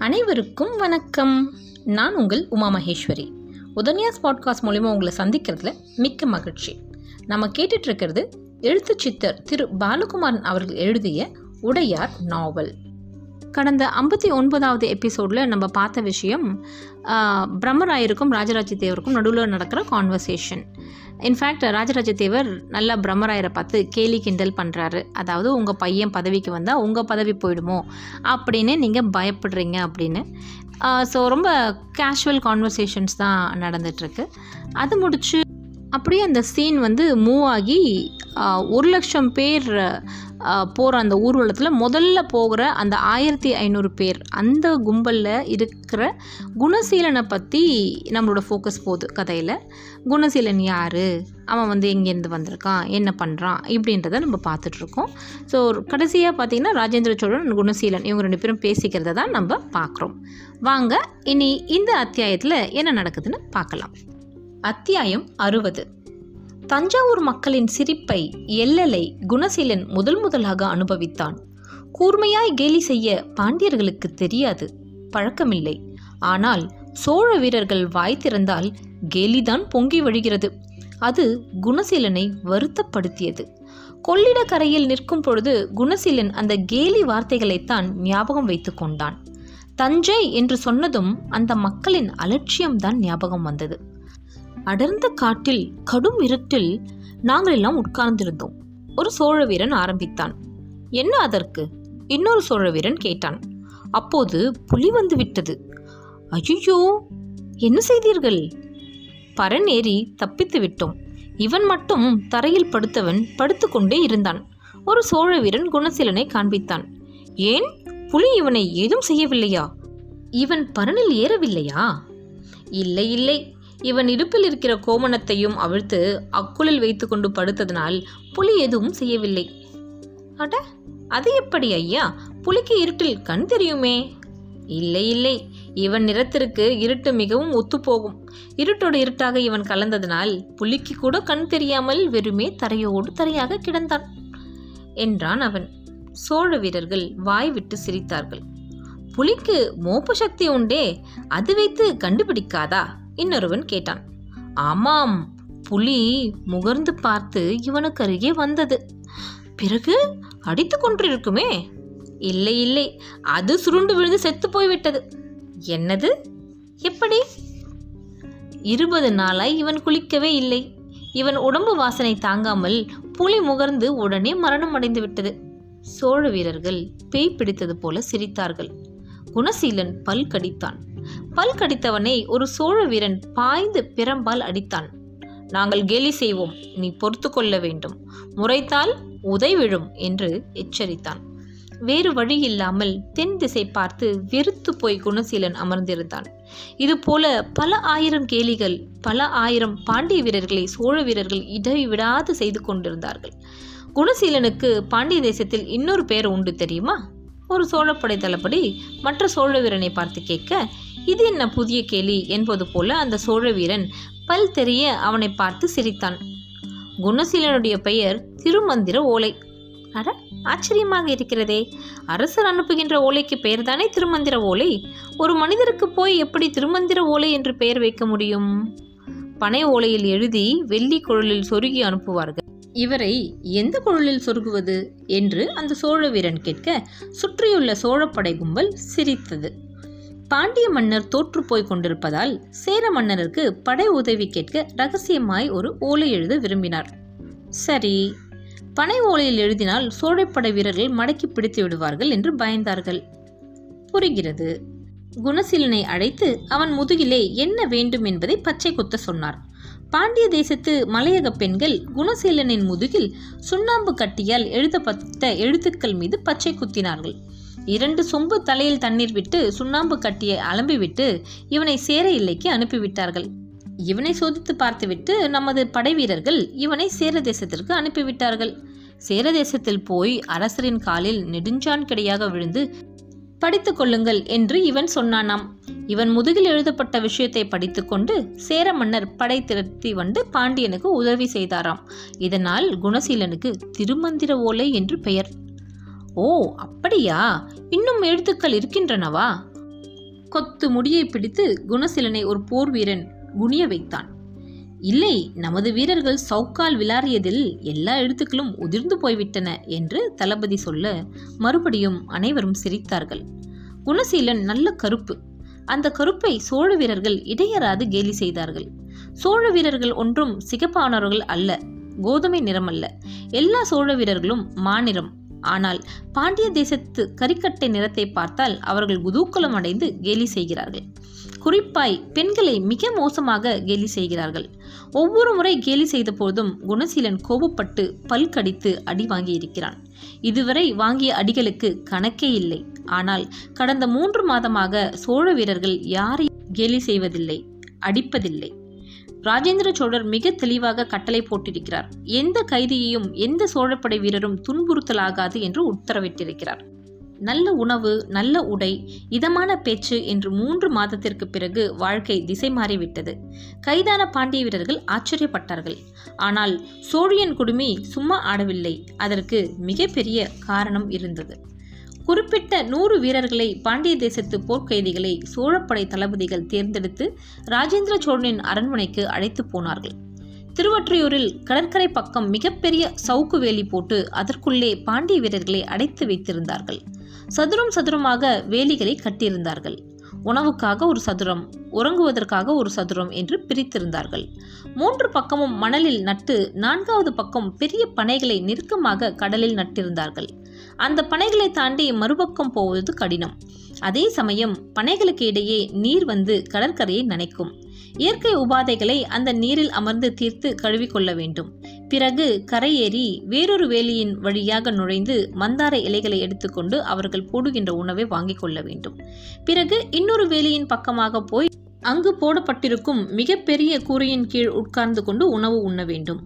அனைவருக்கும் வணக்கம். நான் உங்கள் உமா மகேஸ்வரி. உதன்யாஸ் பாட்காஸ்ட் மூலிமா உங்களை சந்திக்கிறதுல மிக்க மகிழ்ச்சி. நம்ம கேட்டுட்ருக்கிறது இருக்கிறது சித்தர் திரு பாலகுமாரன் அவர்கள் எழுதிய உடையார் நாவல். கடந்த ஐம்பத்தி ஒன்பதாவது எபிசோடில் நம்ம பார்த்த விஷயம் பிரம்மராயருக்கும் ராஜராஜ தேவருக்கும் நடுவில் நடக்கிற கான்வர்சேஷன் இன்ஃபேக்ட் ராஜராஜ தேவர் நல்லா பிரம்மராயரை பார்த்து கேலி கிண்டல் பண்ணுறாரு அதாவது உங்கள் பையன் பதவிக்கு வந்தால் உங்கள் பதவி போயிடுமோ? அப்படின்னு நீங்கள் பயப்படுறீங்க அப்படின்னு. ஸோ ரொம்ப கேஷுவல் கான்வர்சேஷன்ஸ் தான் நடந்துகிட்ருக்கு அது முடிச்சு அப்படியே அந்த சீன் வந்து மூவ் ஆகி ஒரு லட்சம் பேர் போகிற அந்த ஊர்வலத்தில் முதல்ல போகிற அந்த ஆயிரத்தி ஐநூறு பேர் அந்த கும்பலில் இருக்கிற குணசீலனை பற்றி நம்மளோட ஃபோக்கஸ் போகுது கதையில். குணசீலன் யார்? அவன் வந்து எங்கேருந்து வந்திருக்கான்? என்ன பண்ணுறான் இப்படின்றத நம்ம பார்த்துட்ருக்கோம். ஸோ கடைசியாக பார்த்தீங்கன்னா ராஜேந்திர சோழன் குணசீலன் இவங்க ரெண்டு பேரும் பேசிக்கிறத தான் நம்ம பார்க்குறோம். வாங்க இனி இந்த அத்தியாயத்தில் என்ன நடக்குதுன்னு பார்க்கலாம். அத்தியாயம் அறுபது. தஞ்சாவூர் மக்களின் சிரிப்பை எல்லலை குணசீலன் முதல் முதலாக அனுபவித்தான். கூர்மையாய் கேலி செய்ய பாண்டியர்களுக்கு தெரியாது பழக்கமில்லை. ஆனால் சோழ வீரர்கள் வாய் திறந்தால் கேலிதான் பொங்கி வழிகிறது. அது குணசீலனை வருத்தப்படுத்தியது. கொள்ளிடக்கரையில் நிற்கும் பொழுது குணசீலன் அந்த கேலி வார்த்தைகளைத்தான் ஞாபகம் வைத்து கொண்டான். தஞ்சை என்று சொன்னதும் அந்த மக்களின் அலட்சியம்தான் ஞாபகம் வந்தது. அடர்ந்த காட்டில் கடும் இருட்டில் நாங்கள் எல்லாம் உட்கார்ந்திருந்தோம். ஒரு சோழ வீரன் ஆரம்பித்தான். என்ன அதற்கு? இன்னொரு சோழ வீரன் கேட்டான். அப்போது புலி வந்து விட்டது ஐயோ என்ன செய்தீர்கள்? பரன் ஏறி தப்பித்து விட்டோம். இவன் மட்டும் தரையில் படுத்தவன் படுத்துக்கொண்டே இருந்தான். ஒரு சோழ வீரன் குணசீலனை காண்பித்தான். ஏன்? புலி இவனை ஏதும் செய்யவில்லையா? இவன் பரனில் ஏறவில்லையா? இல்லை இல்லை. இவன் இடுப்பில் இருக்கிற கோமணத்தையும் அவிழ்த்து அக்குளில் வைத்துக்கொண்டு படுத்ததனால் புலி எதுவும் செய்யவில்லை. அட அது எப்படி ஐயா? புலிக்கு இருட்டில் கண் தெரியுமே? இல்லை இல்லை. இவன் நிறத்திற்கு இருட்டு மிகவும் ஒத்துப்போகும். இருட்டோடு இருட்டாக இவன் கலந்ததனால் புலிக்கு கூட கண் தெரியாமல் வெறுமே தரையோடு தரையாக கிடந்தான் என்றான் அவன். சோழ வீரர்கள் வாய் விட்டு சிரித்தார்கள். புலிக்கு மோப்ப சக்தி உண்டே அது வைத்து கண்டுபிடிக்காதா? இன்னொருவன் கேட்டான். ஆமாம் புலி முகர்ந்து பார்த்து இவனுக்கு அருகே வந்தது. பிறகு அடித்து கொன்றிருக்குமே? இல்லை இல்லை அது சுருண்டு விழுந்து செத்து போய்விட்டது. என்னது? எப்படி? இருபது நாளாய் இவன் குளிக்கவே இல்லை. இவன் உடம்பு வாசனை தாங்காமல் புலி முகர்ந்து உடனே மரணம் அடைந்து விட்டது சோழ வீரர்கள் பேய் பிடித்தது போல சிரித்தார்கள். குணசீலன் பல் கடித்தான். பல் கடித்தவனை ஒரு சோழ வீரன் பாய்ந்து பிரம்பால் அடித்தான். நாங்கள் கேலி செய்வோம் நீ பொறுத்து கொள்ள வேண்டும். முறைத்தால் உதை விழும் என்று எச்சரித்தான். வேறு வழி இல்லாமல் தென் திசை பார்த்து வெறுத்து போய் குணசீலன் அமர்ந்திருந்தான். இதுபோல பல ஆயிரம் கேலிகள் பல ஆயிரம் பாண்டிய வீரர்களை சோழ வீரர்கள் இடைவிடாது செய்து கொண்டிருந்தார்கள். குணசீலனுக்கு பாண்டிய தேசத்தில் இன்னொரு பெயர் உண்டு தெரியுமா? ஒரு சோழப்படை தளபதி மற்ற சோழ வீரனை பார்த்து கேட்க இது என்ன புதிய கேலி? என்பது போல அந்த சோழ வீரன் பல் தெரிய அவனை பார்த்து சிரித்தான். குணசீலனுடைய பெயர் திருமந்திர ஓலை. அட ஆச்சரியமாக இருக்கிறதே. அரசர் அனுப்புகின்ற ஓலைக்கு பெயர்தானே திருமந்திர ஓலை? ஒரு மனிதருக்கு போய் எப்படி திருமந்திர ஓலை என்று பெயர் வைக்க முடியும்? பனை ஓலையில் எழுதி வெள்ளி குழலில் சொருகி அனுப்புவார்கள். இவரை எந்த குழலில் சொருகுவது என்று அந்த சோழ வீரன் கேட்க சுற்றியுள்ள சோழப்படை கும்பல் சிரித்தது. பாண்டிய மன்னர் தோற்று போய் கொண்டிருப்பதால் சேர மன்னருக்கு படை உதவி கேட்க ரகசியமாய் ஒரு ஓலை எழுத விரும்பினார். சரி பனை ஓலையில் எழுதினால் சோழப்படை வீரர்கள் மடக்கி பிடித்து விடுவார்கள் என்று பயந்தார்கள். புரிகிறது. குணசீலனை அழைத்து அவன் முதுகிலே என்ன வேண்டும் என்பதை பச்சை குத்த சொன்னார். பாண்டிய தேசத்து மலையக பெண்கள் குணசீலனின் முதுகில் சுண்ணாம்பு கட்டியால் எழுதப்பட்ட எழுத்துக்கள் மீது பச்சை குத்தினார்கள். இரண்டு சொம்பு தலையில் தண்ணீர் விட்டு சுண்ணாம்பு கட்டியை அலம்பிவிட்டு இவனை சேர இல்லைக்கு அனுப்பிவிட்டார்கள். இவனை சோதித்து பார்த்துவிட்டு நமது படை வீரர்கள் இவனை சேர தேசத்திற்கு அனுப்பிவிட்டார்கள். சேர தேசத்தில் போய் அரசரின் காலில் நெடுஞ்சான் கிடையாக விழுந்து படித்துக் கொள்ளுங்கள் என்று இவன் சொன்னானாம். இவன் முதுகில் எழுதப்பட்ட விஷயத்தை படித்துக்கொண்டு சேர மன்னர் படை திரட்டி வந்து பாண்டியனுக்கு உதவி செய்தாராம். இதனால் குணசீலனுக்கு திருமந்திர ஓலை என்று பெயர். ஓ அப்படியா? இன்னும் எழுத்துக்கள் இருக்கின்றனவா? கொத்து முடியை பிடித்து குணசீலனை ஒரு போர் வீரன் குனிய வைத்தான். இல்லை நமது வீரர்கள் சவுக்கால் விளாறியதில் எல்லா எழுத்துக்களும் உதிர்ந்து போய்விட்டன என்று தளபதி சொல்ல மறுபடியும் அனைவரும் சிரித்தார்கள். குணசீலன் நல்ல கருப்பு அந்த கருப்பை சோழ வீரர்கள் இடையராது கேலி செய்தார்கள். சோழ வீரர்கள் ஒன்றும் சிகப்பானவர்கள் அல்ல கோதுமை நிறமல்ல எல்லா சோழ வீரர்களும் மாநிறம் ஆனால் பாண்டிய தேசத்து கரிக்கட்டை நிறத்தை பார்த்தால் அவர்கள் குதூக்கலம் அடைந்து கேலி செய்கிறார்கள். குறிப்பாய் பெண்களை மிக மோசமாக கேலி செய்கிறார்கள். ஒவ்வொரு முறை கேலி செய்த போதும் குணசீலன் கோபப்பட்டு பல்கடித்து அடி வாங்கியிருக்கிறான். இதுவரை வாங்கிய அடிகளுக்கு கணக்கே இல்லை. ஆனால் கடந்த மூன்று மாதமாக சோழ வீரர்கள் யாரையும் கேலி செய்வதில்லை அடிப்பதில்லை. ராஜேந்திர சோழர் மிக தெளிவாக கட்டளை போட்டிருக்கிறார். எந்த கைதியையும் எந்த சோழப்படை வீரரும் துன்புறுத்தலாகாது என்று உத்தரவிட்டிருக்கிறார். நல்ல உணவு நல்ல உடை இதமான பேச்சு என்று மூன்று மாதத்திற்கு பிறகு வாழ்க்கை திசை மாறிவிட்டது. கைதான பாண்டிய வீரர்கள் ஆச்சரியப்பட்டார்கள். ஆனால் சோழியன் குடுமி சும்மா ஆடவில்லை. அதற்கு மிகப்பெரிய காரணம் இருந்தது. குறிப்பிட்ட நூறு வீரர்களை பாண்டிய தேசத்து போர்க்கைதிகளை சோழப்படை தளபதிகள் தேர்ந்தெடுத்து ராஜேந்திர சோழனின் அரண்மனைக்கு அழைத்து போனார்கள். திருவற்றியூரில் கடற்கரை பக்கம் மிகப்பெரிய சவுக்கு வேலி போட்டு அதற்குள்ளே பாண்டிய வீரர்களை அடைத்து வைத்திருந்தார்கள். சதுரம் சதுரமாக வேலிகளை கட்டியிருந்தார்கள். உணவுக்காக ஒரு சதுரம் உறங்குவதற்காக ஒரு சதுரம் என்று பிரித்திருந்தார்கள். மூன்று பக்கமும் மணலில் நட்டு நான்காவது பக்கம் பெரிய பனைகளை நெருக்கமாக கடலில் நட்டிருந்தார்கள். அந்த பனைகளை தாண்டி மறுபக்கம் போவது கடினம். அதே சமயம் பனைகளுக்கு இடையே நீர் வந்து கடற்கரையை நனைக்கும். இயற்கை உபாதைகளை அந்த நீரில் அமர்ந்து தீர்த்து கழுவிக்கொள்ள வேண்டும். பிறகு கரையேறி வேறொரு வேலியின் வழியாக நுழைந்து மந்தார இலைகளை எடுத்துக்கொண்டு அவர்கள் போடுகின்ற உணவை வாங்கிக் கொள்ள வேண்டும். பிறகு இன்னொரு வேலியின் பக்கமாக போய் அங்கு போடப்பட்டிருக்கும் மிகப்பெரிய கூரையின் கீழ் உட்கார்ந்து கொண்டு உணவு உண்ண வேண்டும்.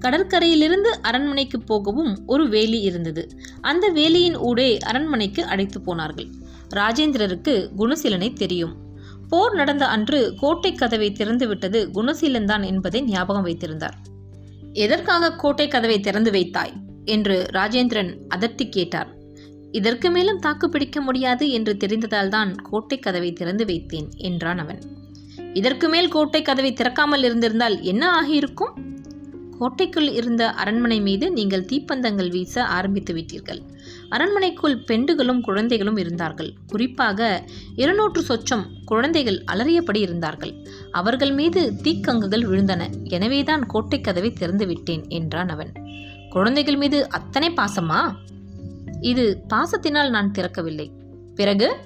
கடற்கரையிலிருந்து அரண்மனைக்கு போகவும் ஒரு வேலி இருந்தது. அந்த வேலியின் ஊடே அரண்மனைக்கு அழைத்து போனார்கள். ராஜேந்திரருக்கு குணசீலனை தெரியும். போர் நடந்த அன்று கோட்டை கதவை திறந்துவிட்டது குணசீலன் தான் என்பதை ஞாபகம் வைத்திருந்தார். எதற்காக கோட்டை கதவை திறந்து வைத்தாய்? என்று ராஜேந்திரன் அதட்டி கேட்டார். இதற்கு மேலும் தாக்கு பிடிக்க முடியாது என்று தெரிந்ததால் தான் கோட்டை கதவை திறந்து வைத்தேன் என்றான் அவன். இதற்கு மேல் கோட்டை கதவை திறக்காமல் இருந்திருந்தால் என்ன ஆகியிருக்கும்? கோட்டைக்குள் இருந்த அரண்மனை மீது நீங்கள் தீப்பந்தங்கள் வீச ஆரம்பித்து விட்டீர்கள். அரண்மனைக்குள் பெண்டுகளும் குழந்தைகளும் இருந்தார்கள். குறிப்பாக இருநூற்று சொச்சம் குழந்தைகள் அலறியபடி இருந்தார்கள். அவர்கள் மீது தீக்கங்குகள் விழுந்தன. எனவேதான் கோட்டை கதவை திறந்து விட்டேன் என்றான் அவன். குழந்தைகள் மீது அத்தனை பாசமா? இது பாசத்தினால் நான் திறக்கவில்லை பிறகு?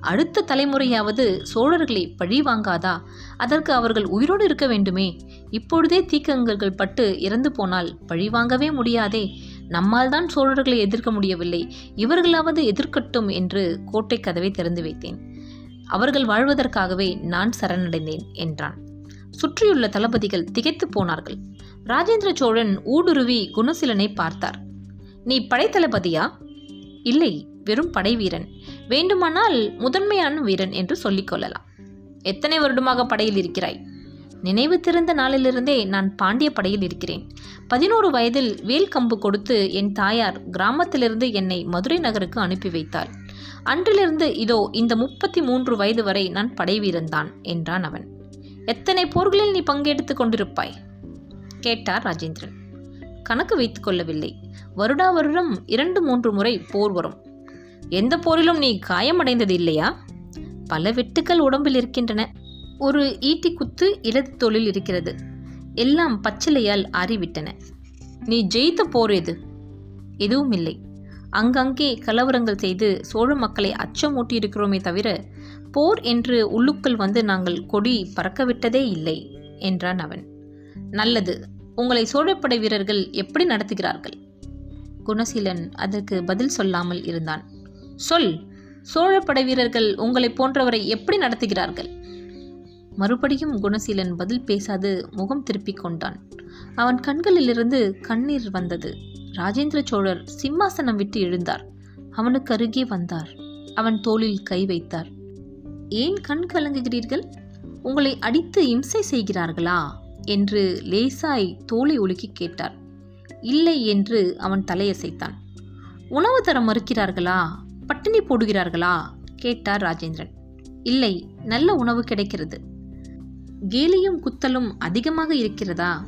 அடுத்த தலைமுறையாவது சோழர்களை பழி வாங்காதா? அதற்கு அவர்கள் உயிரோடு இருக்க வேண்டுமே. இப்பொழுதே தீக்கங்கல்கள் பட்டு இறந்து போனால் பழி வாங்கவே முடியாதே. நம்மால் தான் சோழர்களை எதிர்க்க முடியவில்லை. இவர்களாவது எதிர்க்கட்டும் என்று கோட்டை கதவை திறந்து வைத்தேன். அவர்கள் வாழ்வதற்காகவே நான் சரணடைந்தேன் என்றான். சுற்றியுள்ள தளபதிகள் திகைத்து போனார்கள். ராஜேந்திர சோழன் ஊடுருவி குணசீலனை பார்த்தார். நீ படைத்தளபதியா இல்லை வெறும் படை வீரன். வேண்டுமானால் முதன்மையான வீரன் என்று சொல்லிக் கொள்ளலாம். எத்தனை வருடமாக படையில் இருக்கிறாய்? நினைவு திறந்த நாளிலிருந்தே நான் பாண்டிய படையில் இருக்கிறேன். பதினோரு வயதில் வேல் கம்பு கொடுத்து என் தாயார் கிராமத்திலிருந்து என்னை மதுரை நகருக்கு அனுப்பி வைத்தாள். அன்றிலிருந்து இதோ இந்த முப்பத்தி மூன்று வயது வரை நான் படை வீரன்தான் என்றான் அவன். எத்தனை போர்களில் நீ பங்கெடுத்து கொண்டிருப்பாய்? கேட்டார் ராஜேந்திரன். கணக்கு வைத்துக் கொள்ளவில்லை. வருடா வருடம் இரண்டு மூன்று முறை போர் வரும். எந்த போரிலும் நீ காயமடைந்தது இல்லையா? பல வெட்டுக்கள் உடம்பில் இருக்கின்றன. ஒரு ஈட்டி குத்து இடது தொழில் இருக்கிறது. எல்லாம் பச்சிலையால் ஆறிவிட்டன. நீ ஜெயித்த போர் எது? எதுவும் இல்லை அங்கங்கே கலவரங்கள் செய்து சோழ மக்களை அச்சமூட்டியிருக்கிறோமே தவிர போர் என்று உள்ளுக்குள் வந்து நாங்கள் கொடி பறக்கவிட்டதே இல்லை என்றான் அவன். நல்லது. உங்களை சோழப்படை வீரர்கள் எப்படி நடத்துகிறார்கள்? குணசீலன் அதற்கு பதில் சொல்லாமல் இருந்தான். சொல். சோழப்படை வீரர்கள் உங்களை போன்றவரை எப்படி நடத்துகிறார்கள்? மறுபடியும் குணசீலன் பதில் பேசாது முகம் திருப்பிக் கொண்டான். அவன் கண்களிலிருந்து கண்ணீர் வந்தது. ராஜேந்திர சோழர் சிம்மாசனம் விட்டு எழுந்தார். அவனுக்கு அருகே வந்தார். அவன் தோளில் கை வைத்தார். ஏன் கண் கலங்குகிறீர்கள்? உங்களை அடித்து இம்சை செய்கிறார்களா? என்று லேசாய் தோலை ஒழுக்கி கேட்டார். இல்லை என்று அவன் தலையசைத்தான். உணவு தர மறுக்கிறார்களா? பட்டினி போடுகிறார்களா? கேட்டார் ராஜேந்திரன். இல்லை நல்ல உணவு கிடைக்கிறது. கேலியும் குத்தலும் அதிகமாக இருக்கிறதா?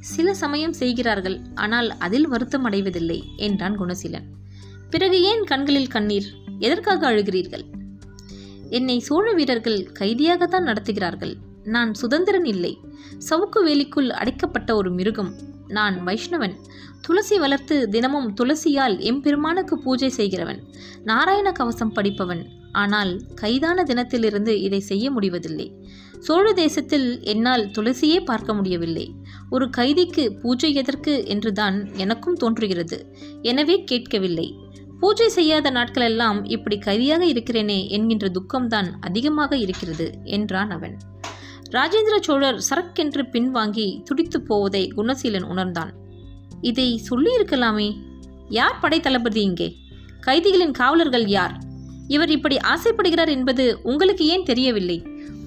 சில சமயம் செய்கிறார்கள் ஆனால் அதில் வருத்தம் அடைவதில்லை என்றான் குணசீலன். பிறகு ஏன் கண்களில் கண்ணீர்? எதற்காக அழுகிறீர்கள்? என்னை சோழ வீரர்கள் கைதியாகத்தான் நடத்துகிறார்கள். நான் சுதந்திரன் இல்லை. சவுக்கு வேலிக்குள் அடைக்கப்பட்ட ஒரு மிருகம். நான் வைஷ்ணவன். துளசி வளர்த்து தினமும் துளசியால் எம்பெருமானுக்கு பூஜை செய்கிறவன். நாராயண கவசம் படிப்பவன். ஆனால் கைதான தினத்திலிருந்து இதை செய்ய முடிவதில்லை. சோழ தேசத்தில் என்னால் துளசியே பார்க்க முடியவில்லை. ஒரு கைதிக்கு பூஜை எதற்கு என்றுதான் எனக்கும் தோன்றுகிறது. எனவே கேட்கவில்லை. பூஜை செய்யாத நாட்களெல்லாம் இப்படி கைதியாக இருக்கிறேனே என்கின்ற துக்கம்தான் அதிகமாக இருக்கிறது என்றான் அவன். ராஜேந்திர சோழர் சரக்கென்று பின்வாங்கி துடித்துப் போவதை குணசீலன் உணர்ந்தான். இதை சொல்லியிருக்கலாமே? யார் படைத்தளபதி இங்கே? கைதிகளின் காவலர்கள் யார்? இவர் இப்படி ஆசைப்படுகிறார் என்பது உங்களுக்கு ஏன் தெரியவில்லை?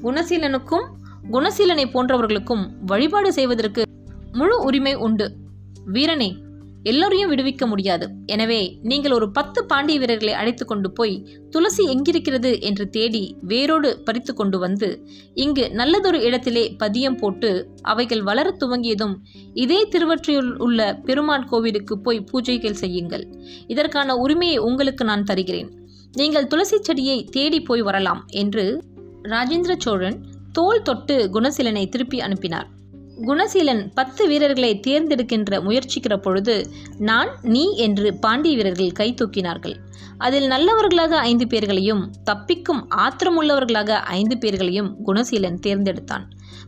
குணசீலனுக்கும் குணசீலனை போன்றவர்களுக்கும் வழிபாடு செய்வதற்கு முழு உரிமை உண்டு. வீரனே எல்லோரையும் விடுவிக்க முடியாது. எனவே நீங்கள் ஒரு பத்து பாண்டிய வீரர்களை அழைத்து கொண்டு போய் துளசி எங்கிருக்கிறது என்று தேடி வேரோடு பறித்து கொண்டு வந்து இங்கு நல்லதொரு இடத்திலே பதியம் போட்டு அவைகள் வளரத் துவங்கியதும் இதே திருவற்றியூர் உள்ள பெருமான் கோவிலுக்கு போய் பூஜைகள் செய்யுங்கள். இதற்கான உரிமையை உங்களுக்கு நான் தருகிறேன். நீங்கள் துளசி செடியை தேடி போய் வரலாம் என்று ராஜேந்திர சோழன் தோல் தொட்டு குணசீலனை திருப்பி அனுப்பினார். குணசீலன் பத்து வீரர்களை தேர்ந்தெடுக்கின்ற முயற்சிக்கிற பொழுது நான் நீ என்று பாண்டிய வீரர்கள் கை தூக்கினார்கள். அதில் நல்லவர்களாக ஐந்து பேர்களையும் தப்பிக்கும் ஆத்திரமுள்ளவர்களாக ஐந்து பேர்களையும் குணசீலன் தேர்ந்தெடுத்தான்.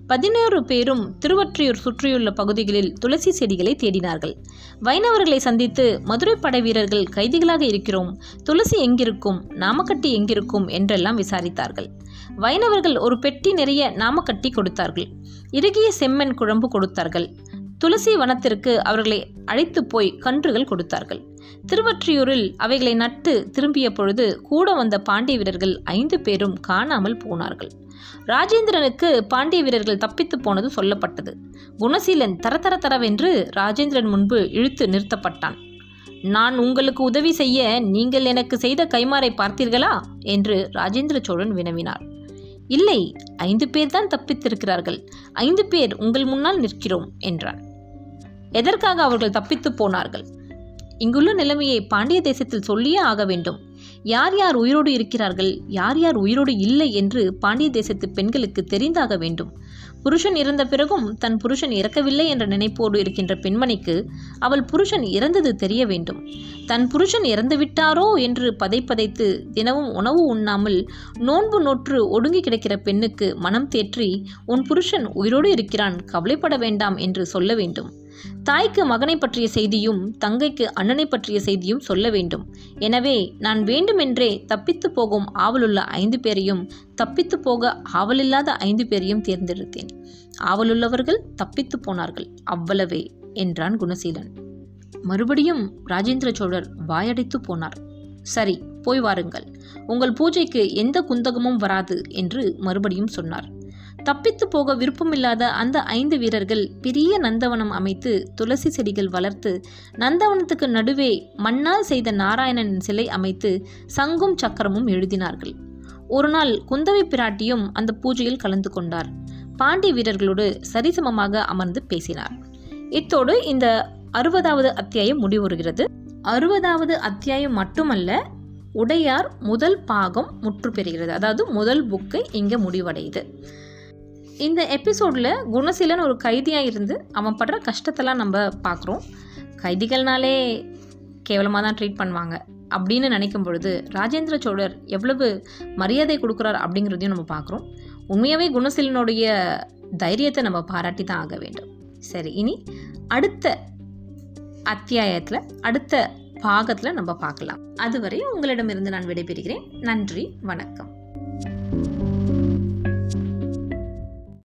பதினோரு பேரும் திருவற்றியூர் சுற்றியுள்ள பகுதிகளில் துளசி செடிகளை தேடினார்கள். வைணவர்களை சந்தித்து மதுரை படை வீரர்கள் கைதிகளாக இருக்கிறோம். துளசி எங்கிருக்கும்? நாமக்கட்டி எங்கிருக்கும்? என்றெல்லாம் விசாரித்தார்கள். வைணவர்கள் ஒரு பெட்டி நிறைய நாம கட்டி கொடுத்தார்கள். இறுகிய செம்மண் குழம்பு கொடுத்தார்கள். துளசி வனத்திற்கு அவர்களை அழைத்து போய் கன்றுகள் கொடுத்தார்கள். திருவற்றியூரில் அவைகளை நட்டு திரும்பிய பொழுது கூட வந்த பாண்டிய வீரர்கள் ஐந்து பேரும் காணாமல் போனார்கள். ராஜேந்திரனுக்கு பாண்டிய வீரர்கள் தப்பித்து போனது சொல்லப்பட்டது. குணசீலன் தர தர தரவென்று ராஜேந்திரன் முன்பு இழுத்து நிறுத்தப்பட்டான். நான் உங்களுக்கு உதவி செய்ய நீங்கள் எனக்கு செய்த கைமாறை பார்த்தீர்களா? என்று ராஜேந்திர சோழன் வினவினார். இல்லை ஐந்து பேர் தான் தப்பித்திருக்கிறார்கள். ஐந்து பேர் உங்கள் முன்னால் நிற்கிறோம் என்றான் எதற்காக அவர்கள் தப்பித்து போனார்கள்? இங்குள்ள நிலைமையை பாண்டிய தேசத்தில் சொல்லியே ஆக வேண்டும். யார் யார் உயிரோடு இருக்கிறார்கள் யார் யார் உயிரோடு இல்லை என்று பாண்டிய தேசத்து பெண்களுக்கு தெரிந்தாக வேண்டும். புருஷன் இறந்த பிறகும் தன் புருஷன் இறக்கவில்லை என்ற நினைப்போடு இருக்கின்ற பெண்மணிக்கு அவள் புருஷன் இறந்தது தெரிய வேண்டும். தன் புருஷன் இறந்து விட்டாரோ என்று பதைப்பதைத்து தினமும் உணவு உண்ணாமல் நோன்பு நோற்று ஒடுங்கி கிடக்கிற பெண்ணுக்கு மனம் தேற்றி உன் புருஷன் உயிரோடு இருக்கிறான் கவலைப்பட வேண்டாம் என்று சொல்ல வேண்டும். தாய்க்கு மகனை பற்றிய செய்தியும் தங்கைக்கு அண்ணனை பற்றிய செய்தியும் சொல்ல வேண்டும். எனவே நான் வேண்டுமென்றே தப்பித்து போகும் ஆவலுள்ள ஐந்து பேரையும் தப்பித்து போக ஆவலில்லாத ஐந்து பேரையும் தேர்ந்தெடுத்தேன். ஆவலுள்ளவர்கள் தப்பித்து போனார்கள் அவ்வளவே என்றான் குணசீலன். மறுபடியும் ராஜேந்திர சோழர் வாயடைத்து போனார். சரி போய் வாருங்கள். உங்கள் பூஜைக்கு எந்த குந்தகமும் வராது என்று மறுபடியும் சொன்னார். தப்பித்து போக விருப்பமில்லாத அந்த ஐந்து வீரர்கள் பெரிய நந்தவனம் அமைத்து துளசி செடிகள் வளர்த்து நந்தவனத்துக்கு நடுவே மண்ணால் செய்த நாராயணன் சிலை அமைத்து சங்கும் சக்கரமும் எழுதினார்கள். ஒரு நாள் குந்தவை பிராட்டியும் அந்த பூஜையில் கலந்து கொண்டார். பாண்டிய வீரர்களோடு சரிசமமாக அமர்ந்து பேசினார். இத்தோடு இந்த அறுபதாவது அத்தியாயம் முடிவுறுகிறது. அறுபதாவது அத்தியாயம் மட்டுமல்ல உடையார் முதல் பாகம் முற்று பெறுகிறது அதாவது முதல் புக்கு இங்கே முடிவடையுது. இந்த எபிசோடில் குணசீலன் ஒரு கைதியாக இருந்து அவன் படுற கஷ்டத்தெல்லாம் நம்ம பார்க்குறோம் கைதிகள்னாலே கேவலமாக தான் ட்ரீட் பண்ணுவாங்க. அப்படின்னு நினைக்கும் பொழுது ராஜேந்திர சோழர் எவ்வளவு மரியாதை கொடுக்குறார் அப்படிங்கிறதையும் நம்ம பார்க்குறோம் உண்மையாகவே குணசீலனுடைய தைரியத்தை நம்ம பாராட்டி தான் ஆக வேண்டும். சரி இனி அடுத்த அத்தியாயத்தில் அடுத்த பாகத்தில் நம்ம பார்க்கலாம். அதுவரை உங்களிடமிருந்து நான் விடைபெறுகிறேன். நன்றி வணக்கம்.